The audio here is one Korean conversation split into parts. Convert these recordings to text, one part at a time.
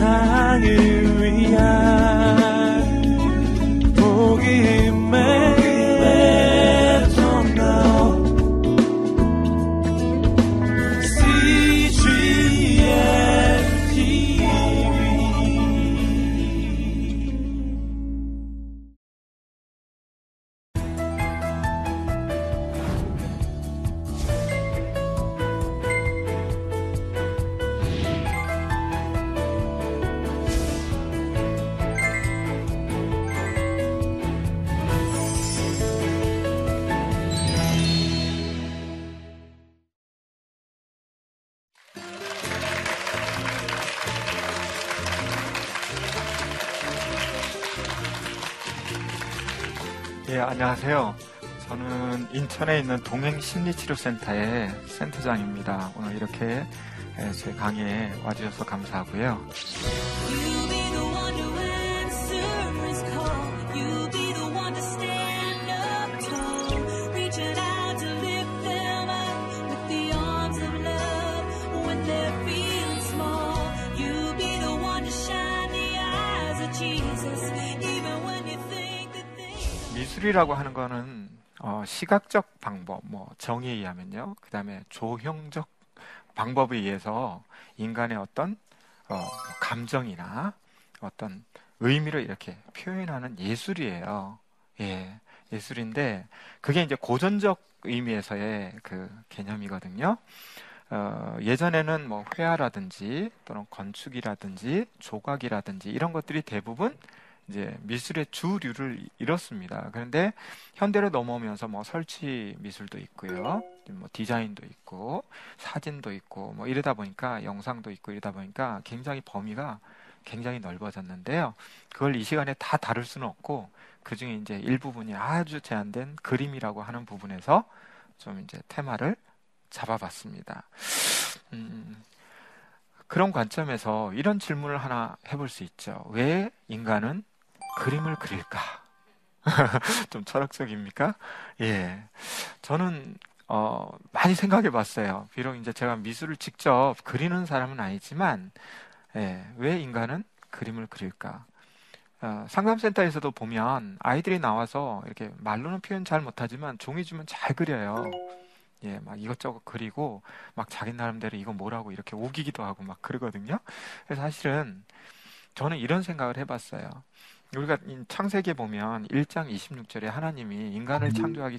세상을 인천에 있는 동행심리치료센터의 센터장입니다. 오늘 이렇게 제 강의에 와주셔서 감사하고요. 미술이라고 하는 거는 어, 시각적 방법, 뭐 정의에 의하면요. 그 다음에 조형적 방법에 의해서 인간의 어떤 어, 뭐 감정이나 어떤 의미를 이렇게 표현하는 예술이에요. 예, 예술인데 그게 이제 고전적 의미에서의 그 개념이거든요. 어, 예전에는 뭐 회화라든지 또는 건축이라든지 조각이라든지 이런 것들이 대부분 이제 미술의 주류를 잃었습니다. 그런데 현대로 넘어오면서 뭐 설치 미술도 있고요. 뭐 디자인도 있고 사진도 있고 뭐 이러다 보니까 영상도 있고 이러다 보니까 굉장히 범위가 굉장히 넓어졌는데요. 그걸 이 시간에 다 다룰 수는 없고 그 중에 이제 일부분이 아주 제한된 그림이라고 하는 부분에서 좀 이제 테마를 잡아봤습니다. 음, 그런 관점에서 이런 질문을 하나 해볼 수 있죠. 왜 인간은 그림을 그릴까? 좀 철학적입니까? 예. 저는 어, 많이 생각해 봤어요. 비록 이제 제가 미술을 직접 그리는 사람은 아니지만, 예, 왜 인간은 그림을 그릴까? 어, 상담센터에서도 보면 아이들이 나와서 이렇게 말로는 표현 잘 못하지만 종이 주면 잘 그려요. 예, 막 이것저것 그리고 막 자기 나름대로 이거 뭐라고 이렇게 우기기도 하고 막 그러거든요. 그래서 사실은 저는 이런 생각을 해봤어요. 우리가 창세기에 보면 1장 26절에 하나님이 인간을 음. 창조하기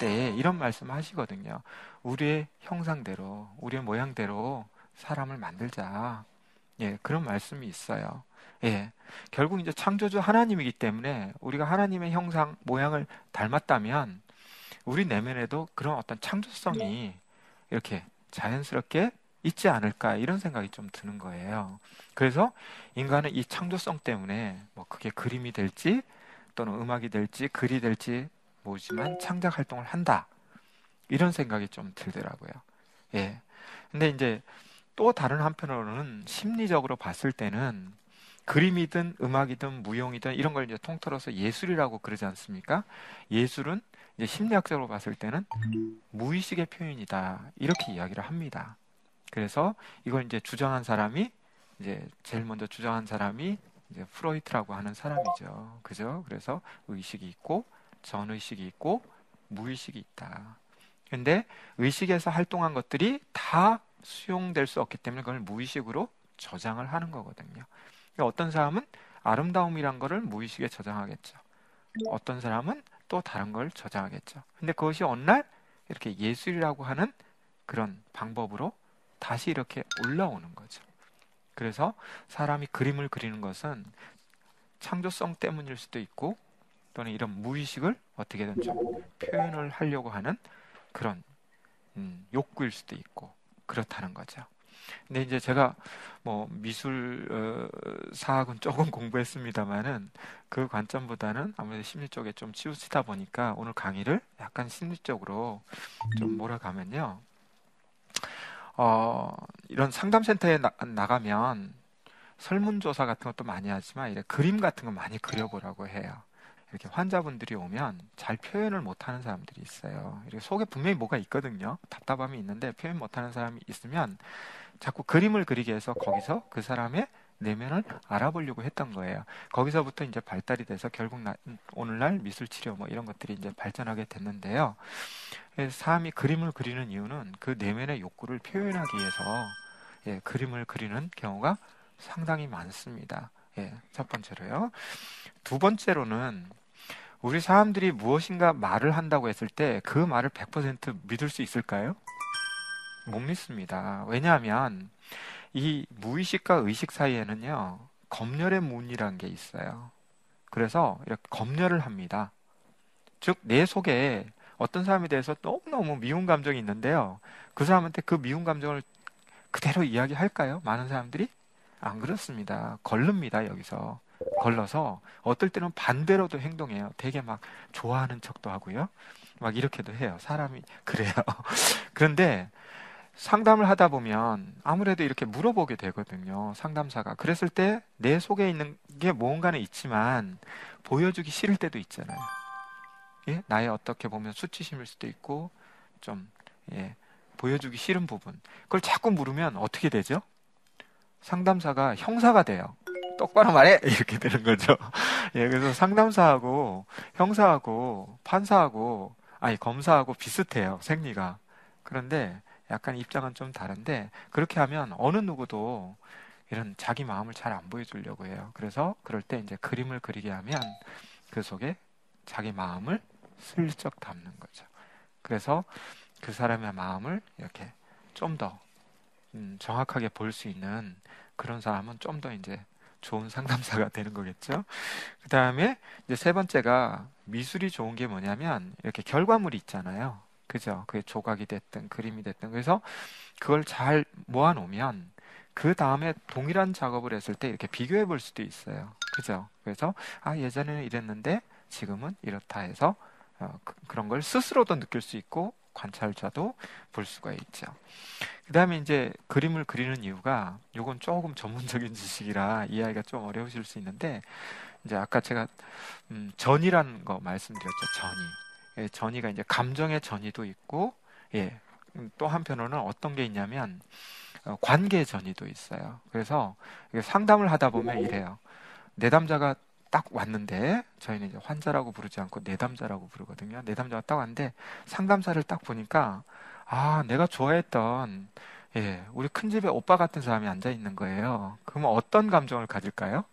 때에 이런 말씀을 하시거든요. 우리의 형상대로, 우리의 모양대로 사람을 만들자. 예, 그런 말씀이 있어요. 예. 결국 이제 창조주 하나님이기 때문에 우리가 하나님의 형상, 모양을 닮았다면 우리 내면에도 그런 어떤 창조성이 이렇게 자연스럽게 있지 않을까 이런 생각이 좀 드는 거예요. 그래서 인간은 이 창조성 때문에 뭐 그게 그림이 될지 또는 음악이 될지 글이 될지 모르지만 창작 활동을 한다. 이런 생각이 좀 들더라고요. 예. 근데 이제 또 다른 한편으로는 심리적으로 봤을 때는 그림이든 음악이든 무용이든 이런 걸 이제 통틀어서 예술이라고 그러지 않습니까? 예술은 이제 심리학적으로 봤을 때는 무의식의 표현이다. 이렇게 이야기를 합니다. 그래서 이걸 이제 주장한 사람이 이제 제일 먼저 주장한 사람이 이제 프로이트라고 하는 사람이죠. 그죠? 그래서 의식이 있고 전의식이 있고 무의식이 있다. 근데 의식에서 활동한 것들이 다 수용될 수 없기 때문에 그걸 무의식으로 저장을 하는 거거든요. 그러니까 어떤 사람은 아름다움이란 거를 무의식에 저장하겠죠. 어떤 사람은 또 다른 걸 저장하겠죠. 근데 그것이 어느 날 이렇게 예술이라고 하는 그런 방법으로 다시 이렇게 올라오는 거죠. 그래서 사람이 그림을 그리는 것은 창조성 때문일 수도 있고 또는 이런 무의식을 어떻게든 좀 표현을 하려고 하는 그런 음, 욕구일 수도 있고 그렇다는 거죠. 근데 이제 제가 뭐 미술 어, 사학은 조금 공부했습니다만은 그 관점보다는 아무래도 심리 쪽에 좀 치우치다 보니까 오늘 강의를 약간 심리적으로 좀 몰아가면요. 어, 이런 상담센터에 나, 나가면 설문조사 같은 것도 많이 하지만 이래 그림 같은 거 많이 그려보라고 해요. 이렇게 환자분들이 오면 잘 표현을 못하는 사람들이 있어요. 이렇게 속에 분명히 뭐가 있거든요. 답답함이 있는데 표현 못하는 사람이 있으면 자꾸 그림을 그리게 해서 거기서 그 사람의 내면을 알아보려고 했던 거예요. 거기서부터 이제 발달이 돼서 결국 나, 오늘날 미술 치료 뭐 이런 것들이 이제 발전하게 됐는데요. 사람이 그림을 그리는 이유는 그 내면의 욕구를 표현하기 위해서 예, 그림을 그리는 경우가 상당히 많습니다. 예, 첫 번째로요. 두 번째로는 우리 사람들이 무엇인가 말을 한다고 했을 때 그 말을 100% 믿을 수 있을까요? 못 믿습니다. 왜냐하면 이 무의식과 의식 사이에는요, 검열의 문이라는 게 있어요. 그래서 이렇게 검열을 합니다. 즉, 내 속에 어떤 사람에 대해서 너무너무 미운 감정이 있는데요. 그 사람한테 그 미운 감정을 그대로 이야기할까요? 많은 사람들이? 안 그렇습니다. 걸릅니다, 여기서. 걸러서 어떨 때는 반대로도 행동해요. 되게 막 좋아하는 척도 하고요. 막 이렇게도 해요. 사람이 그래요. 그런데 상담을 하다 보면 아무래도 이렇게 물어보게 되거든요. 상담사가. 그랬을 때 내 속에 있는 게 무언가는 있지만 보여주기 싫을 때도 있잖아요. 예? 나의 어떻게 보면 수치심일 수도 있고 좀 예, 보여주기 싫은 부분. 그걸 자꾸 물으면 어떻게 되죠? 상담사가 형사가 돼요. 똑바로 말해! 이렇게 되는 거죠. 예, 그래서 상담사하고 형사하고 판사하고 아니 검사하고 비슷해요. 생리가. 그런데 약간 입장은 좀 다른데 그렇게 하면 어느 누구도 이런 자기 마음을 잘 안 보여주려고 해요. 그래서 그럴 때 이제 그림을 그리게 하면 그 속에 자기 마음을 슬쩍 담는 거죠. 그래서 그 사람의 마음을 이렇게 좀더 음, 정확하게 볼 수 있는 그런 사람은 좀 더 이제 좋은 상담사가 되는 거겠죠. 그 다음에 이제 세 번째가 미술이 좋은 게 뭐냐면 이렇게 결과물이 있잖아요. 그죠? 그게 조각이 됐든 그림이 됐든 그래서 그걸 잘 모아놓으면 그 다음에 동일한 작업을 했을 때 이렇게 비교해 볼 수도 있어요. 그죠? 그래서 아 예전에는 이랬는데 지금은 이렇다 해서 어, 그, 그런 걸 스스로도 느낄 수 있고 관찰자도 볼 수가 있죠. 그 다음에 이제 그림을 그리는 이유가 요건 조금 전문적인 지식이라 이해하기가 좀 어려우실 수 있는데 이제 아까 제가 음, 전이라는 거 말씀드렸죠. 전이. 예, 전이가 이제 감정의 전이도 있고, 예, 음, 또 한편으로는 어떤 게 있냐면, 어, 관계 전이도 있어요. 그래서 상담을 하다 보면 이래요. 내담자가 딱 왔는데, 저희는 이제 환자라고 부르지 않고 내담자라고 부르거든요. 내담자가 딱 왔는데, 상담사를 딱 보니까, 아, 내가 좋아했던, 예, 우리 큰 집에 오빠 같은 사람이 앉아 있는 거예요. 그러면 어떤 감정을 가질까요?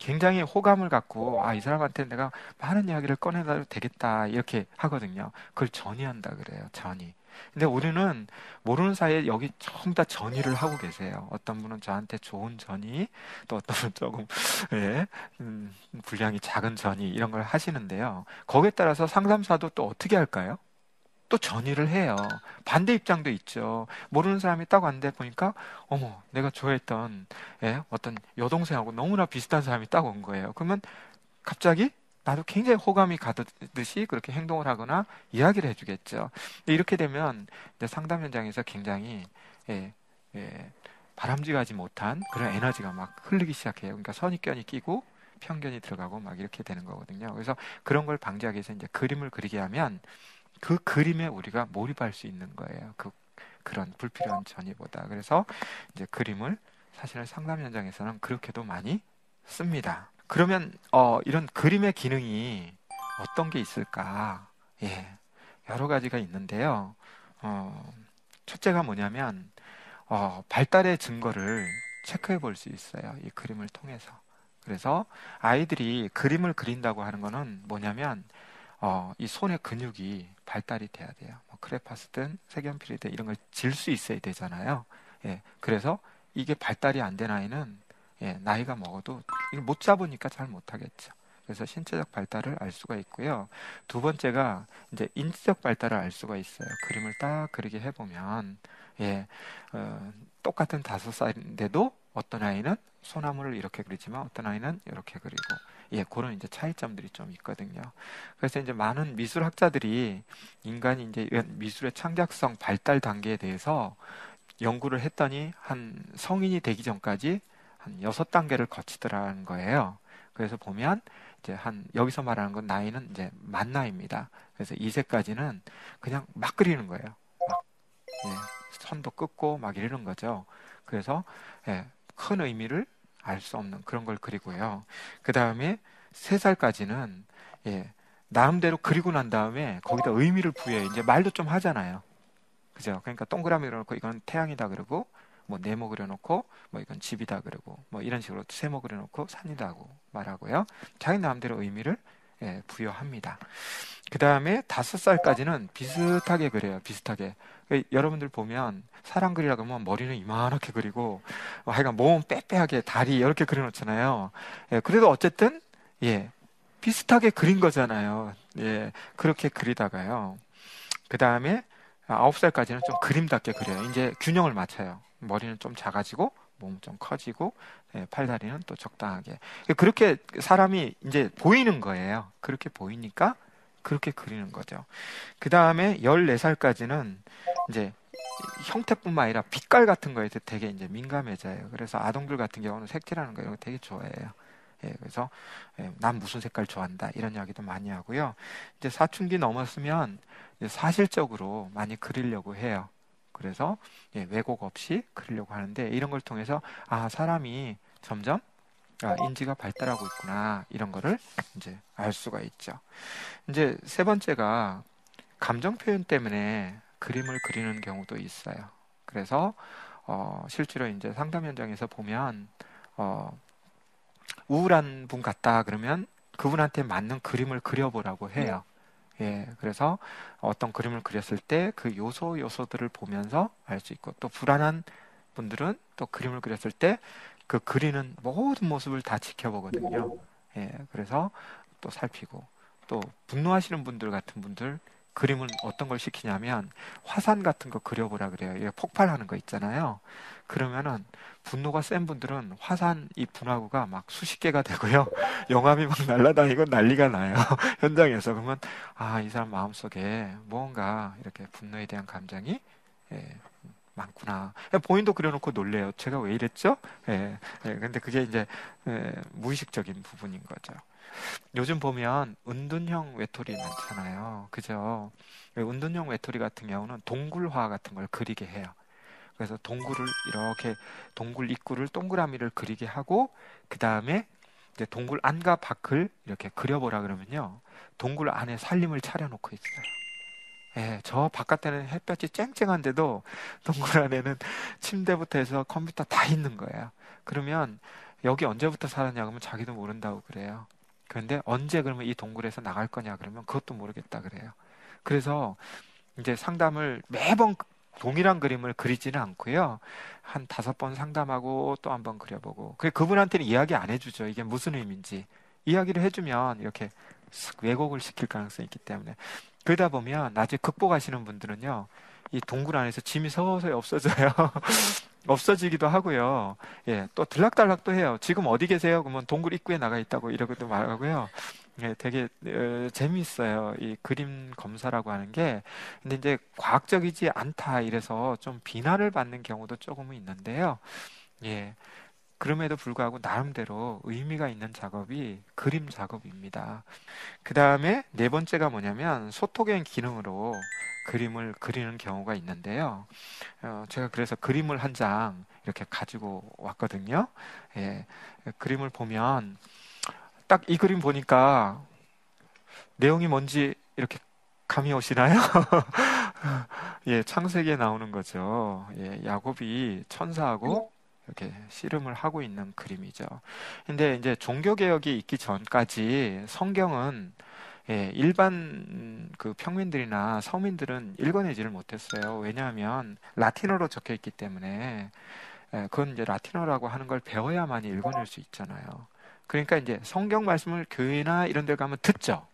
굉장히 호감을 갖고 아 이 사람한테 내가 많은 이야기를 꺼내도 되겠다 이렇게 하거든요. 그걸 전이한다 그래요. 전이. 근데 우리는 모르는 사이에 여기 전부 다 전이를 하고 계세요. 어떤 분은 저한테 좋은 전이, 또 어떤 분은 조금 예, 음, 분량이 작은 전이 이런 걸 하시는데요. 거기에 따라서 상담사도 또 어떻게 할까요? 또 전의를 해요. 반대 입장도 있죠. 모르는 사람이 딱 왔는데 보니까 어머 내가 좋아했던 예, 어떤 여동생하고 너무나 비슷한 사람이 딱 온 거예요. 그러면 갑자기 나도 굉장히 호감이 가듯이 그렇게 행동을 하거나 이야기를 해주겠죠. 이렇게 되면 상담 현장에서 굉장히 예, 예, 바람직하지 못한 그런 에너지가 막 흘리기 시작해요. 그러니까 선입견이 끼고 편견이 들어가고 막 이렇게 되는 거거든요. 그래서 그런 걸 방지하기 위해서 이제 그림을 그리게 하면 그 그림에 우리가 몰입할 수 있는 거예요. 그 그런 불필요한 전이보다. 그래서 이제 그림을 사실은 상담 현장에서는 그렇게도 많이 씁니다. 그러면 어, 이런 그림의 기능이 어떤 게 있을까? 예, 여러 가지가 있는데요. 어, 첫째가 뭐냐면 어, 발달의 증거를 체크해 볼 수 있어요. 이 그림을 통해서. 그래서 아이들이 그림을 그린다고 하는 거는 뭐냐면 어, 이 손의 근육이 발달이 돼야 돼요. 뭐 크레파스든 색연필이든 이런 걸 질 수 있어야 되잖아요. 예, 그래서 이게 발달이 안 된 아이는 예, 나이가 먹어도 이걸 못 잡으니까 잘 못하겠죠. 그래서 신체적 발달을 알 수가 있고요. 두 번째가 이제 인지적 발달을 알 수가 있어요. 그림을 딱 그리게 해보면 예, 어, 똑같은 다섯 살인데도 어떤 아이는 소나무를 이렇게 그리지만 어떤 아이는 이렇게 그리고 예, 그런 이제 차이점들이 좀 있거든요. 그래서 이제 많은 미술학자들이 인간이 이제 미술의 창작성 발달 단계에 대해서 연구를 했더니 한 성인이 되기 전까지 한 여섯 단계를 거치더라는 거예요. 그래서 보면 이제 한 여기서 말하는 건 나이는 이제 만 나이입니다. 그래서 이세까지는 그냥 막 그리는 거예요. 막 예, 선도 끊고 막 이러는 거죠. 그래서 예, 큰 의미를 알 수 없는 그런 걸 그리고요. 그 다음에 세 살까지는 예, 나름대로 그리고 난 다음에 거기다 의미를 부여해. 이제 말도 좀 하잖아요. 그죠? 그러니까 동그라미 그려놓고 이건 태양이다 그러고 뭐 네모 그려놓고 뭐 이건 집이다 그러고 뭐 이런 식으로 세모 그려놓고 산이다고 말하고요. 자기 나름대로 의미를 예, 부여합니다. 그 다음에 다섯 살까지는 비슷하게 그래요. 비슷하게. 그 여러분들 보면 사람 그리라 그러면 머리는 이만하게 그리고 어, 하여간 몸 빼빼하게 다리 이렇게 그려놓잖아요. 예, 그래도 어쨌든 예 비슷하게 그린 거잖아요. 예 그렇게 그리다가요. 그 다음에 아홉 살까지는 좀 그림답게 그려요. 이제 균형을 맞춰요. 머리는 좀 작아지고 몸 좀 커지고 예, 팔다리는 또 적당하게 그렇게 사람이 이제 보이는 거예요. 그렇게 보이니까 그렇게 그리는 거죠. 그 다음에 14살까지는 이제 형태뿐만 아니라 빛깔 같은 거에 되게 이제 민감해져요. 그래서 아동들 같은 경우는 색칠하는 거 이런 거 되게 좋아해요. 예, 그래서 예, 난 무슨 색깔 좋아한다 이런 이야기도 많이 하고요. 이제 사춘기 넘었으면 사실적으로 많이 그리려고 해요. 그래서 예, 왜곡 없이 그리려고 하는데 이런 걸 통해서 아 사람이 점점 아, 인지가 발달하고 있구나 이런 거를 이제 알 수가 있죠. 이제 세 번째가 감정 표현 때문에 그림을 그리는 경우도 있어요. 그래서 어, 실제로 이제 상담 현장에서 보면 어, 우울한 분 같다 그러면 그분한테 맞는 그림을 그려보라고 해요. 예, 그래서 어떤 그림을 그렸을 때 그 요소 요소들을 보면서 알 수 있고 또 불안한 분들은 또 그림을 그렸을 때 그 그리는 모든 모습을 다 지켜보거든요. 예, 그래서 또 살피고 또 분노하시는 분들 같은 분들 그림은 어떤 걸 시키냐면 화산 같은 거 그려보라 그래요. 이게 폭발하는 거 있잖아요. 그러면은 분노가 센 분들은 화산 이 분화구가 막 수십 개가 되고요. 영암이 막 날아다니고 난리가 나요. 현장에서. 그러면 아, 이 사람 마음 속에 무언가 이렇게 분노에 대한 감정이 예, 많구나. 본인도 그려놓고 놀래요. 제가 왜 이랬죠? 예, 예, 근데 그게 이제 예, 무의식적인 부분인 거죠. 요즘 보면 은둔형 외톨이 많잖아요. 그죠? 은둔형 외톨이 같은 경우는 동굴화 같은 걸 그리게 해요. 그래서 동굴을 이렇게 동굴 입구를 동그라미를 그리게 하고 그 다음에 이제 동굴 안과 밖을 이렇게 그려보라 그러면요. 동굴 안에 살림을 차려놓고 있어요. 예, 저 바깥에는 햇볕이 쨍쨍한데도 동굴 안에는 침대부터 해서 컴퓨터 다 있는 거예요. 그러면 여기 언제부터 살았냐 그러면 자기도 모른다고 그래요. 그런데 언제 그러면 이 동굴에서 나갈 거냐 그러면 그것도 모르겠다 그래요. 그래서 이제 상담을 매번 동일한 그림을 그리지는 않고요. 한 다섯 번 상담하고 또 한 번 그려보고. 그 그분한테는 이야기 안 해주죠. 이게 무슨 의미인지. 이야기를 해주면 이렇게 왜곡을 시킬 가능성이 있기 때문에. 그러다 보면 나중에 극복하시는 분들은요. 이 동굴 안에서 짐이 서서히 없어져요. 없어지기도 하고요. 예, 또 들락달락도 해요. 지금 어디 계세요? 그러면 동굴 입구에 나가 있다고 이러기도 말하고요. 예, 되게 어, 재미있어요. 이 그림 검사라고 하는 게. 근데 이제 과학적이지 않다 이래서 좀 비난을 받는 경우도 조금은 있는데요. 예. 그럼에도 불구하고 나름대로 의미가 있는 작업이 그림 작업입니다. 그 다음에 네 번째가 뭐냐면 소토경 기능으로 그림을 그리는 경우가 있는데요. 어, 제가 그래서 그림을 한 장 이렇게 가지고 왔거든요. 예, 그림을 보면 딱 이 그림 보니까 내용이 뭔지 이렇게 감이 오시나요? 예, 창세기에 나오는 거죠. 예, 야곱이 천사하고 이렇게 씨름을 하고 있는 그림이죠. 근데 이제 종교 개혁이 있기 전까지 성경은 예, 일반 그 평민들이나 서민들은 읽어내지를 못했어요. 왜냐하면 라틴어로 적혀 있기 때문에 예, 그건 이제 라틴어라고 하는 걸 배워야만이 읽어낼 수 있잖아요. 그러니까 이제 성경 말씀을 교회나 이런 데 가면 듣죠.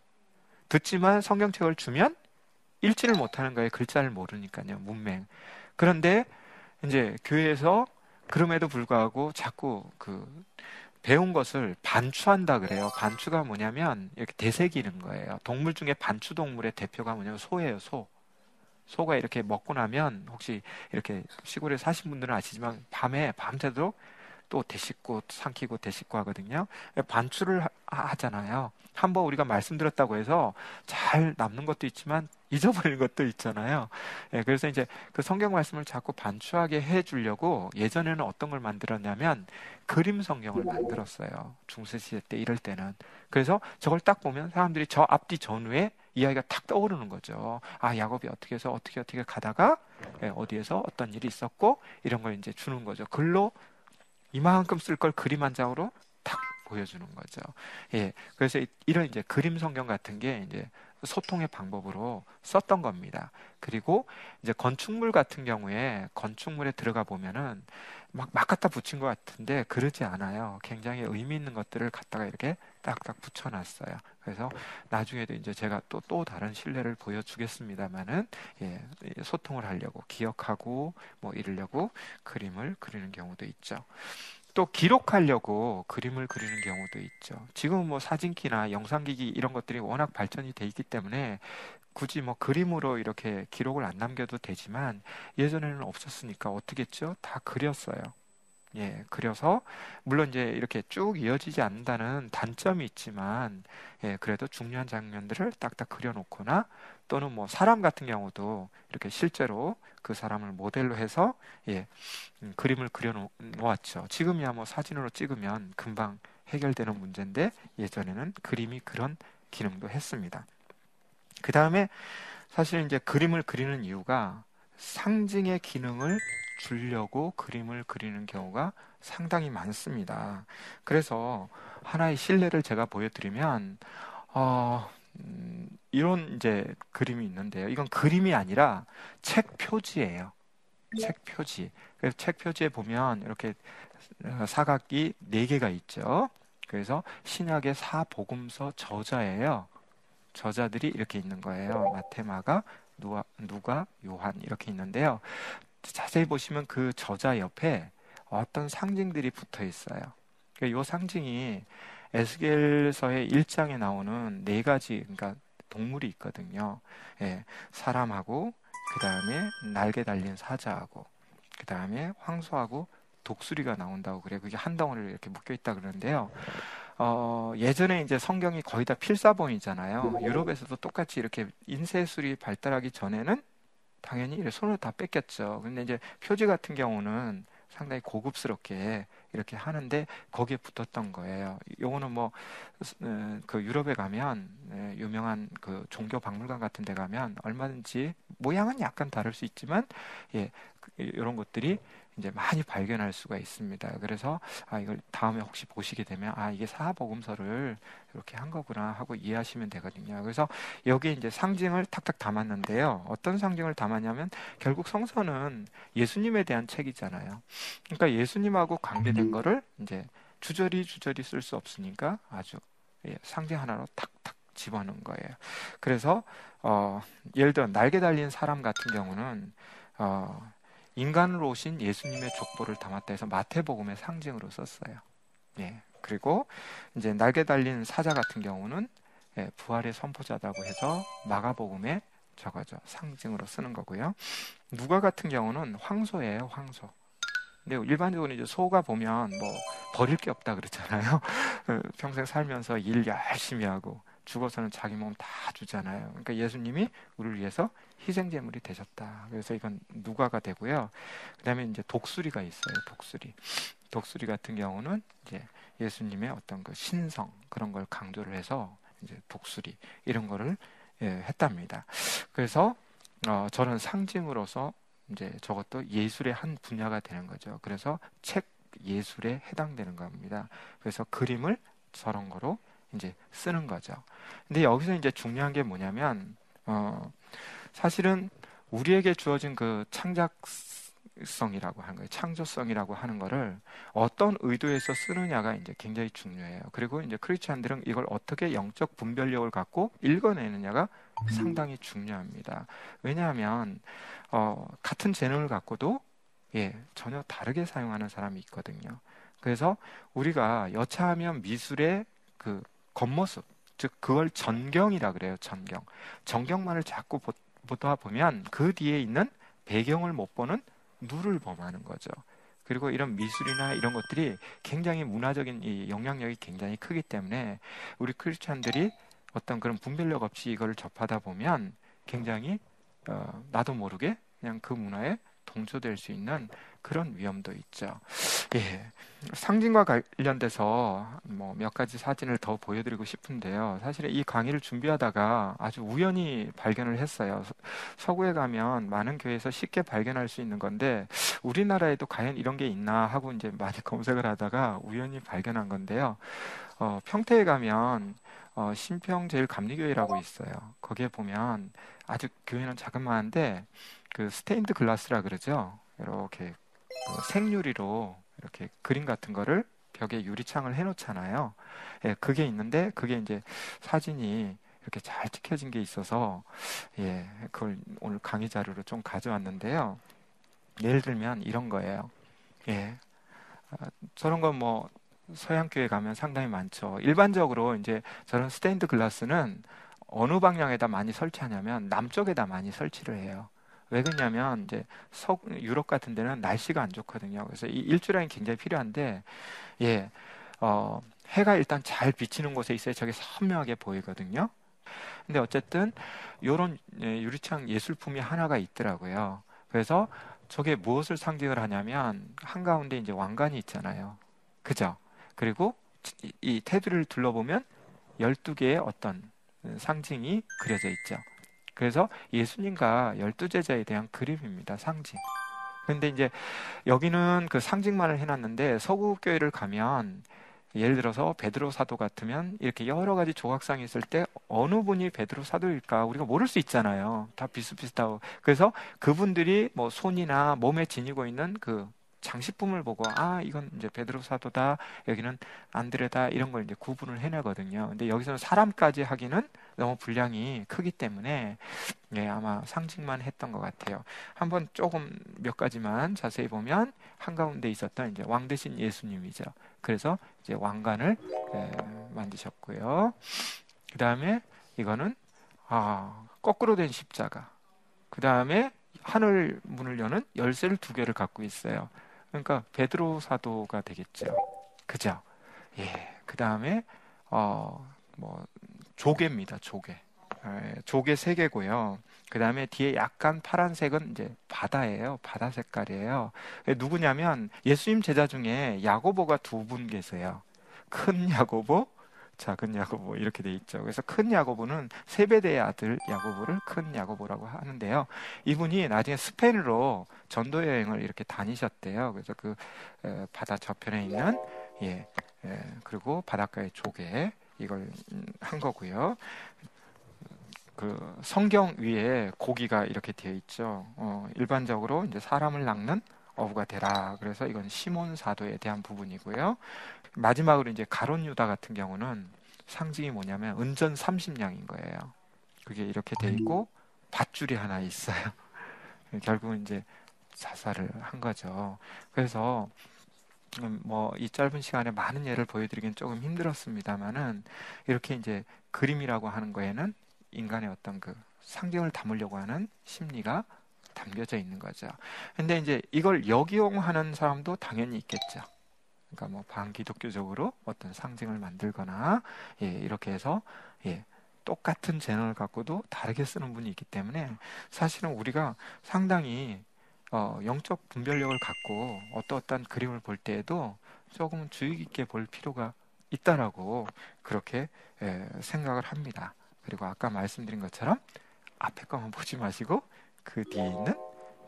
듣지만 성경책을 주면 읽지를 못하는 거예요. 글자를 모르니까요. 문맹. 그런데 이제 교회에서 그럼에도 불구하고 자꾸 그 배운 것을 반추한다 그래요. 반추가 뭐냐면 이렇게 되새기는 거예요. 동물 중에 반추 동물의 대표가 뭐냐면 소예요, 소. 소가 이렇게 먹고 나면 혹시 이렇게 시골에 사신 분들은 아시지만 밤에 밤새도록 또 대식구 삼키고 대식구 하거든요. 반출을 하, 잖아요 한번 우리가 말씀드렸다고 해서 잘 남는 것도 있지만 잊어버리는 것도 있잖아요. 예, 그래서 이제 그 성경 말씀을 자꾸 반추하게 해 주려고 예전에는 어떤 걸 만들었냐면 그림 성경을 만들었어요. 중세시대 때 이럴 때는. 그래서 저걸 딱 보면 사람들이 저 앞뒤 전후에 이야기가 탁 떠오르는 거죠. 아, 야곱이 어떻게 해서 어떻게 어떻게 가다가 예, 어디에서 어떤 일이 있었고 이런 걸 이제 주는 거죠. 글로 이만큼 쓸 걸 그림 한 장으로 탁 보여주는 거죠. 예. 그래서 이런 이제 그림 성경 같은 게 이제 소통의 방법으로 썼던 겁니다. 그리고 이제 건축물 같은 경우에 건축물에 들어가 보면은 막, 막 갖다 붙인 것 같은데 그러지 않아요. 굉장히 의미 있는 것들을 갖다가 이렇게 딱딱 붙여놨어요. 그래서 나중에도 이제 제가 또, 또 다른 신뢰를 보여주겠습니다만은, 예, 소통을 하려고, 기억하고, 뭐 이러려고 그림을 그리는 경우도 있죠. 또 기록하려고 그림을 그리는 경우도 있죠. 지금 뭐 사진기나 영상기기 이런 것들이 워낙 발전이 돼 있기 때문에 굳이 뭐 그림으로 이렇게 기록을 안 남겨도 되지만 예전에는 없었으니까 어떻게 했죠? 다 그렸어요. 예, 그려서 물론 이제 이렇게 쭉 이어지지 않는다는 단점이 있지만 예, 그래도 중요한 장면들을 딱딱 그려놓거나 또는 뭐 사람 같은 경우도 이렇게 실제로 그 사람을 모델로 해서 예, 음, 그림을 그려 놓았죠. 지금이야 뭐 사진으로 찍으면 금방 해결되는 문제인데 예전에는 그림이 그런 기능도 했습니다. 그 다음에 사실 이제 그림을 그리는 이유가 상징의 기능을 주려고 그림을 그리는 경우가 상당히 많습니다. 그래서 하나의 실례를 제가 보여드리면 어, 음, 이런 이제 그림이 있는데요. 이건 그림이 아니라 책 표지예요. 책 표지. 그래서 책 표지에 보면 이렇게 사각이 네 개가 있죠. 그래서 신약의 사복음서 저자예요. 저자들이 이렇게 있는 거예요. 마테마가 누가, 누가 요한 이렇게 있는데요. 자세히 보시면 그 저자 옆에 어떤 상징들이 붙어 있어요. 이 그러니까 상징이 에스겔서의 1장에 나오는 네 가지 그러니까 동물이 있거든요. 예, 사람하고 그 다음에 날개 달린 사자하고 그 다음에 황소하고 독수리가 나온다고 그래. 그게 한 덩어리로 이렇게 묶여 있다 그러는데요. 어, 예전에 이제 성경이 거의 다 필사본이잖아요. 유럽에서도 똑같이 이렇게 인쇄술이 발달하기 전에는 당연히 손으로 다 뺏겼죠. 근데 이제 표지 같은 경우는 상당히 고급스럽게 이렇게 하는데 거기에 붙었던 거예요. 요거는 뭐그 어, 유럽에 가면 네, 유명한 그 종교 박물관 같은 데 가면 얼마든지 모양은 약간 다를 수 있지만 예 이런 것들이 이제 많이 발견할 수가 있습니다. 그래서 아 이걸 다음에 혹시 보시게 되면 아 이게 사복음서를 이렇게 한 거구나 하고 이해하시면 되거든요. 그래서 여기 이제 상징을 탁탁 담았는데요. 어떤 상징을 담았냐면 결국 성서는 예수님에 대한 책이잖아요. 그러니까 예수님하고 관계된 거를 이제 주저리 주저리 쓸 수 없으니까 아주 예, 상징 하나로 탁탁 집어넣은 거예요. 그래서 어, 예를 들어 날개 달린 사람 같은 경우는 어, 인간으로 오신 예수님의 족보를 담았다 해서 마태복음의 상징으로 썼어요. 예. 그리고 이제 날개 달린 사자 같은 경우는 예, 부활의 선포자다고 해서 마가복음에 적어져 상징으로 쓰는 거고요. 누가 같은 경우는 황소예요, 황소. 근데 일반적으로 이제 소가 보면 뭐 버릴 게 없다 그러잖아요. 그 평생 살면서 일 열심히 하고 죽어서는 자기 몸 다 주잖아요. 그러니까 예수님이 우리를 위해서 희생 제물이 되셨다. 그래서 이건 누가가 되고요. 그다음에 이제 독수리가 있어요. 독수리. 독수리 같은 경우는 이제 예수님의 어떤 그 신성 그런 걸 강조를 해서 이제 독수리 이런 거를 예, 했답니다. 그래서 어, 저는 상징으로서 이제 저것도 예술의 한 분야가 되는 거죠. 그래서 책 예술에 해당되는 겁니다. 그래서 그림을 저런 거로 이제 쓰는 거죠. 근데 여기서 이제 중요한 게 뭐냐면 어 사실은 우리에게 주어진 그 창작성이라고 하는 거예요. 창조성이라고 하는 거를 어떤 의도에서 쓰느냐가 이제 굉장히 중요해요. 그리고 이제 크리스찬들은 이걸 어떻게 영적 분별력을 갖고 읽어내느냐가 상당히 중요합니다. 왜냐하면 어, 같은 재능을 갖고도 예, 전혀 다르게 사용하는 사람이 있거든요. 그래서 우리가 여차하면 미술의 그 겉모습, 즉 그걸 전경이라 그래요. 전경. 전경만을 자꾸 보다 보면 그 뒤에 있는 배경을 못 보는 누를 범하는 거죠. 그리고 이런 미술이나 이런 것들이 굉장히 문화적인 이 영향력이 굉장히 크기 때문에 우리 크리스찬들이 어떤 그런 분별력 없이 이걸 접하다 보면 굉장히 어, 나도 모르게 그냥 그 문화에 동조될 수 있는 그런 위험도 있죠. 예. 상징과 관련돼서 뭐 몇 가지 사진을 더 보여드리고 싶은데요. 사실 이 강의를 준비하다가 아주 우연히 발견을 했어요. 서구에 가면 많은 교회에서 쉽게 발견할 수 있는 건데 우리나라에도 과연 이런 게 있나 하고 이제 많이 검색을 하다가 우연히 발견한 건데요. 어, 평택에 가면 어, 신평 제일 감리교회라고 있어요. 거기에 보면 아주 교회는 자그마한데 그 스테인드 글라스라 그러죠. 이렇게 그 생유리로 이렇게 그림 같은 거를 벽에 유리창을 해놓잖아요. 예, 그게 있는데 그게 이제 사진이 이렇게 잘 찍혀진 게 있어서 예, 그걸 오늘 강의 자료로 좀 가져왔는데요. 예를 들면 이런 거예요. 예, 아, 저런 건 뭐 서양 교회 가면 상당히 많죠. 일반적으로 이제 저런 스테인드 글라스는 어느 방향에다 많이 설치하냐면 남쪽에다 많이 설치를 해요. 왜 그러냐면 이제 서 유럽 같은 데는 날씨가 안 좋거든요. 그래서 이 일주라인 굉장히 필요한데 예. 어, 해가 일단 잘 비치는 곳에 있어야 저게 선명하게 보이거든요. 근데 어쨌든 요런 예, 유리창 예술품이 하나가 있더라고요. 그래서 저게 무엇을 상징을 하냐면 한가운데 이제 왕관이 있잖아요. 그죠? 그리고 이 테두리를 둘러보면 12개의 어떤 상징이 그려져 있죠. 그래서 예수님과 열두 제자에 대한 그림입니다. 상징. 근데 이제 여기는 그 상징만을 해놨는데 서구 교회를 가면 예를 들어서 베드로 사도 같으면 이렇게 여러 가지 조각상이 있을 때 어느 분이 베드로 사도일까 우리가 모를 수 있잖아요. 다 비슷비슷하고 그래서 그분들이 뭐 손이나 몸에 지니고 있는 그 장식품을 보고 아 이건 이제 베드로 사도다 여기는 안드레다 이런 걸 이제 구분을 해내거든요. 근데 여기서는 사람까지 하기는 너무 분량이 크기 때문에 예, 아마 상징만 했던 것 같아요. 한번 조금 몇 가지만 자세히 보면 한 가운데 있었던 이제 왕 대신 예수님이죠. 그래서 이제 왕관을 예, 만드셨고요. 그 다음에 이거는 아 거꾸로 된 십자가. 그 다음에 하늘 문을 여는 열쇠를 두 개를 갖고 있어요. 그러니까 베드로 사도가 되겠죠. 그죠? 예. 그 다음에 어 뭐 조개입니다. 조개. 예, 조개 세 개고요. 그 다음에 뒤에 약간 파란색은 이제 바다예요. 바다 색깔이에요. 예, 누구냐면 예수님 제자 중에 야고보가 두 분 계세요. 큰 야고보, 작은 야고보 이렇게 돼 있죠. 그래서 큰 야고보는 세베대의 아들 야고보를 큰 야고보라고 하는데요. 이분이 나중에 스페인으로 전도 여행을 이렇게 다니셨대요. 그래서 그 바다 저편에 있는 예, 예 그리고 바닷가의 조개 이걸 한 거고요. 그 성경 위에 고기가 이렇게 되어 있죠. 어, 일반적으로 이제 사람을 낚는 어부가 되라. 그래서 이건 시몬 사도에 대한 부분이고요. 마지막으로 이제 가론 유다 같은 경우는 상징이 뭐냐면 은전 30냥인 거예요. 그게 이렇게 돼 있고 밧줄이 하나 있어요. 결국은 이제 자살을 한 거죠. 그래서 음, 뭐이 짧은 시간에 많은 예를 보여드리긴 조금 힘들었습니다만은 이렇게 이제 그림이라고 하는 거에는 인간의 어떤 그 상징을 담으려고 하는 심리가 담겨져 있는 거죠. 근데 이제 이걸 역이용하는 사람도 당연히 있겠죠. 그러니까 뭐 반기독교적으로 어떤 상징을 만들거나 예, 이렇게 해서 예, 똑같은 제너를 갖고도 다르게 쓰는 분이 있기 때문에 사실은 우리가 상당히 어, 영적 분별력을 갖고 어떠어떤 그림을 볼 때에도 조금 주의 깊게 볼 필요가 있다라고 그렇게 예, 생각을 합니다. 그리고 아까 말씀드린 것처럼 앞에 거만 보지 마시고 그 뒤에 있는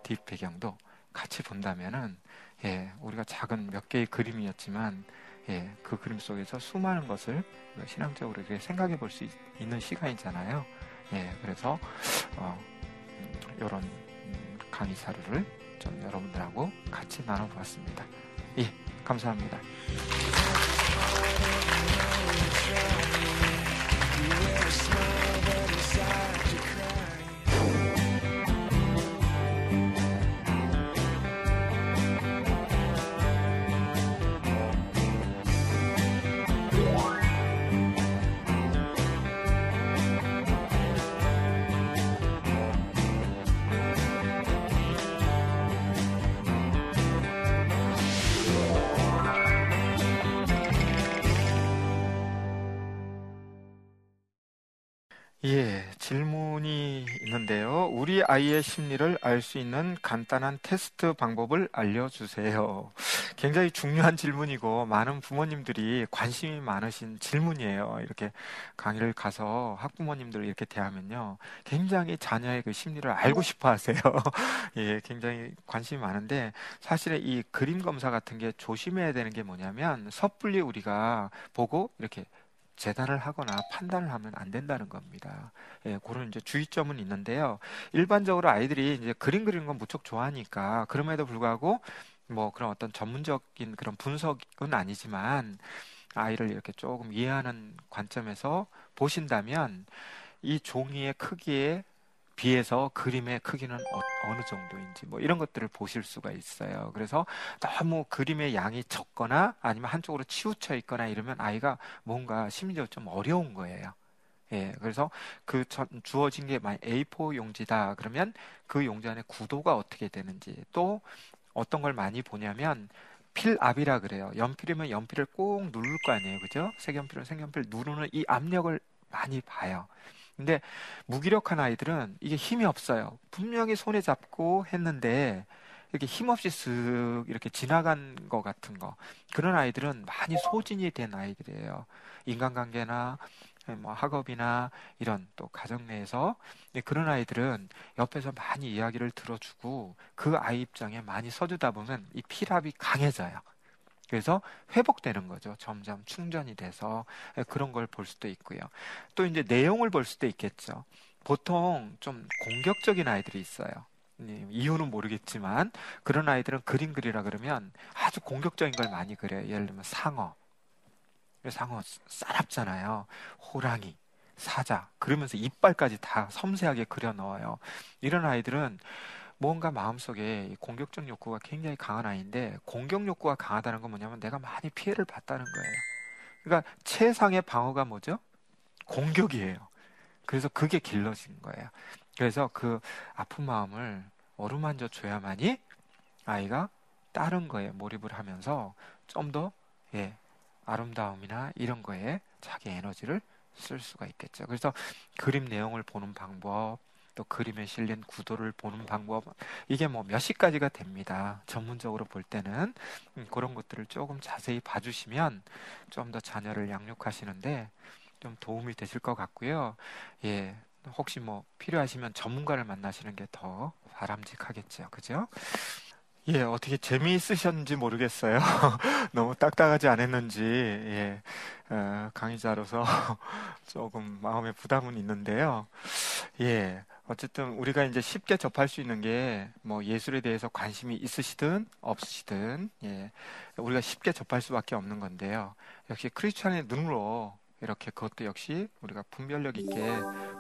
뒷 배경도 같이 본다면은 예, 우리가 작은 몇 개의 그림이었지만 예, 그 그림 속에서 수많은 것을 뭐 신앙적으로 이렇게 생각해 볼 수 있는 시간이잖아요. 예, 그래서 어, 음, 이런 음, 강의 자료를 좀 여러분들하고 같이 나눠보았습니다. 예, 감사합니다. 예, 질문이 있는데요. 우리 아이의 심리를 알 수 있는 간단한 테스트 방법을 알려주세요. 굉장히 중요한 질문이고 많은 부모님들이 관심이 많으신 질문이에요. 이렇게 강의를 가서 학부모님들 이렇게 대하면요. 굉장히 자녀의 그 심리를 알고 싶어 하세요. 예, 굉장히 관심이 많은데 사실은 이 그림 검사 같은 게 조심해야 되는 게 뭐냐면 섣불리 우리가 보고 이렇게 재단을 하거나 판단을 하면 안 된다는 겁니다. 예, 그런 이제 주의점은 있는데요. 일반적으로 아이들이 이제 그림 그리는 건 무척 좋아하니까 그럼에도 불구하고 뭐 그런 어떤 전문적인 그런 분석은 아니지만 아이를 이렇게 조금 이해하는 관점에서 보신다면 이 종이의 크기에 비해서 그림의 크기는 어, 느 정도인지 뭐 이런 것들을 보실 수가 있어요. 그래서 너무 그림의 양이 적거나 아니면 한쪽으로 치우쳐 있거나 이러면 아이가 뭔가 심리적으로 좀 어려운 거예요. 예, 그래서 그 전, 주어진 게 만약 A4 용지다 그러면 그 용지 안에 구도가 어떻게 되는지 또 어떤 걸 많이 보냐면 필압이라 그래요. 연필이면 연필을 꼭 누를 거 아니에요, 그죠? 색연필은 색연필 누르는 이 압력을 많이 봐요. 근데 무기력한 아이들은 이게 힘이 없어요. 분명히 손에 잡고 했는데 이렇게 힘없이 쓱 이렇게 지나간 것 같은 거. 그런 아이들은 많이 소진이 된 아이들이에요. 인간관계나 뭐 학업이나 이런 또 가정 내에서 그런 아이들은 옆에서 많이 이야기를 들어주고 그 아이 입장에 많이 서주다 보면 이 피랍이 강해져요. 그래서 회복되는 거죠. 점점 충전이 돼서 그런 걸 볼 수도 있고요. 또 이제 내용을 볼 수도 있겠죠. 보통 좀 공격적인 아이들이 있어요. 이유는 모르겠지만 그런 아이들은 그림 그리라 그러면 아주 공격적인 걸 많이 그려요. 예를 들면 상어. 상어 싸납잖아요. 호랑이, 사자. 그러면서 이빨까지 다 섬세하게 그려 넣어요. 이런 아이들은 뭔가 마음속에 공격적 욕구가 굉장히 강한 아이인데 공격 욕구가 강하다는 건 뭐냐면 내가 많이 피해를 봤다는 거예요. 그러니까 최상의 방어가 뭐죠? 공격이에요. 그래서 그게 길러진 거예요. 그래서 그 아픈 마음을 어루만져 줘야만이 아이가 다른 거에 몰입을 하면서 좀더 예, 아름다움이나 이런 거에 자기 에너지를 쓸 수가 있겠죠. 그래서 그림 내용을 보는 방법, 또 그림에 실린 구도를 보는 방법 이게 뭐몇 시까지가 됩니다. 전문적으로 볼 때는 음, 그런 것들을 조금 자세히 봐주시면 좀 더 자녀를 양육하시는데 좀 도움이 되실 것 같고요. 예, 혹시 뭐 필요하시면 전문가를 만나시는 게 더 바람직하겠죠. 그죠? 예, 어떻게 재미있으셨는지 모르겠어요. 너무 딱딱하지 않았는지, 예, 어, 강의자로서 조금 마음의 부담은 있는데요. 예, 어쨌든 우리가 이제 쉽게 접할 수 있는 게 뭐 예술에 대해서 관심이 있으시든 없으시든 예, 우리가 쉽게 접할 수밖에 없는 건데요. 역시 크리스천의 눈으로 이렇게 그것도 역시 우리가 분별력 있게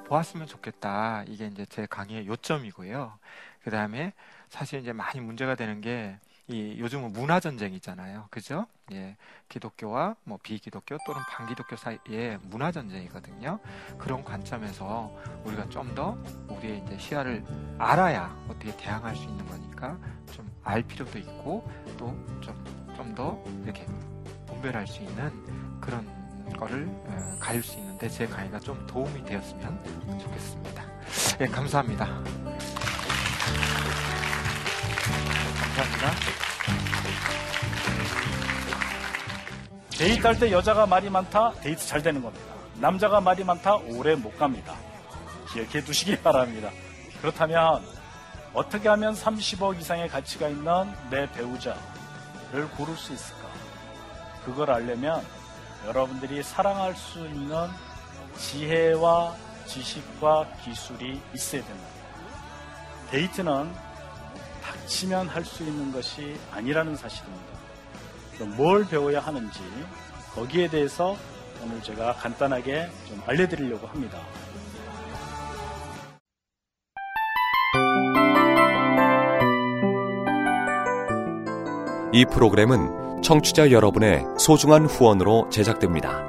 보았으면 좋겠다. 이게 이제 제 강의의 요점이고요. 그 다음에 사실 이제 많이 문제가 되는 게 이 요즘은 문화 전쟁이잖아요. 그죠? 예. 기독교와 뭐 비기독교 또는 반기독교 사이에 문화 전쟁이거든요. 그런 관점에서 우리가 좀 더 우리의 이제 시야를 알아야 어떻게 대항할 수 있는 거니까 좀 알 필요도 있고 또 좀 좀 더 이렇게 분별할 수 있는 그런 거를 어, 가릴 수 있는데 제 강의가 좀 도움이 되었으면 좋겠습니다. 예, 감사합니다. 감사합니다. 데이트할 때 여자가 말이 많다, 데이트 잘 되는 겁니다. 남자가 말이 많다, 오래 못 갑니다. 기억해 두시기 바랍니다. 그렇다면 어떻게 하면 30억 이상의 가치가 있는 내 배우자를 고를 수 있을까? 그걸 알려면 여러분들이 사랑할 수 있는 지혜와 지식과 기술이 있어야 됩니다. 데이트는 닥치면 할 수 있는 것이 아니라는 사실입니다. 뭘 배워야 하는지 거기에 대해서 오늘 제가 간단하게 좀 알려드리려고 합니다. 이 프로그램은 청취자 여러분의 소중한 후원으로 제작됩니다.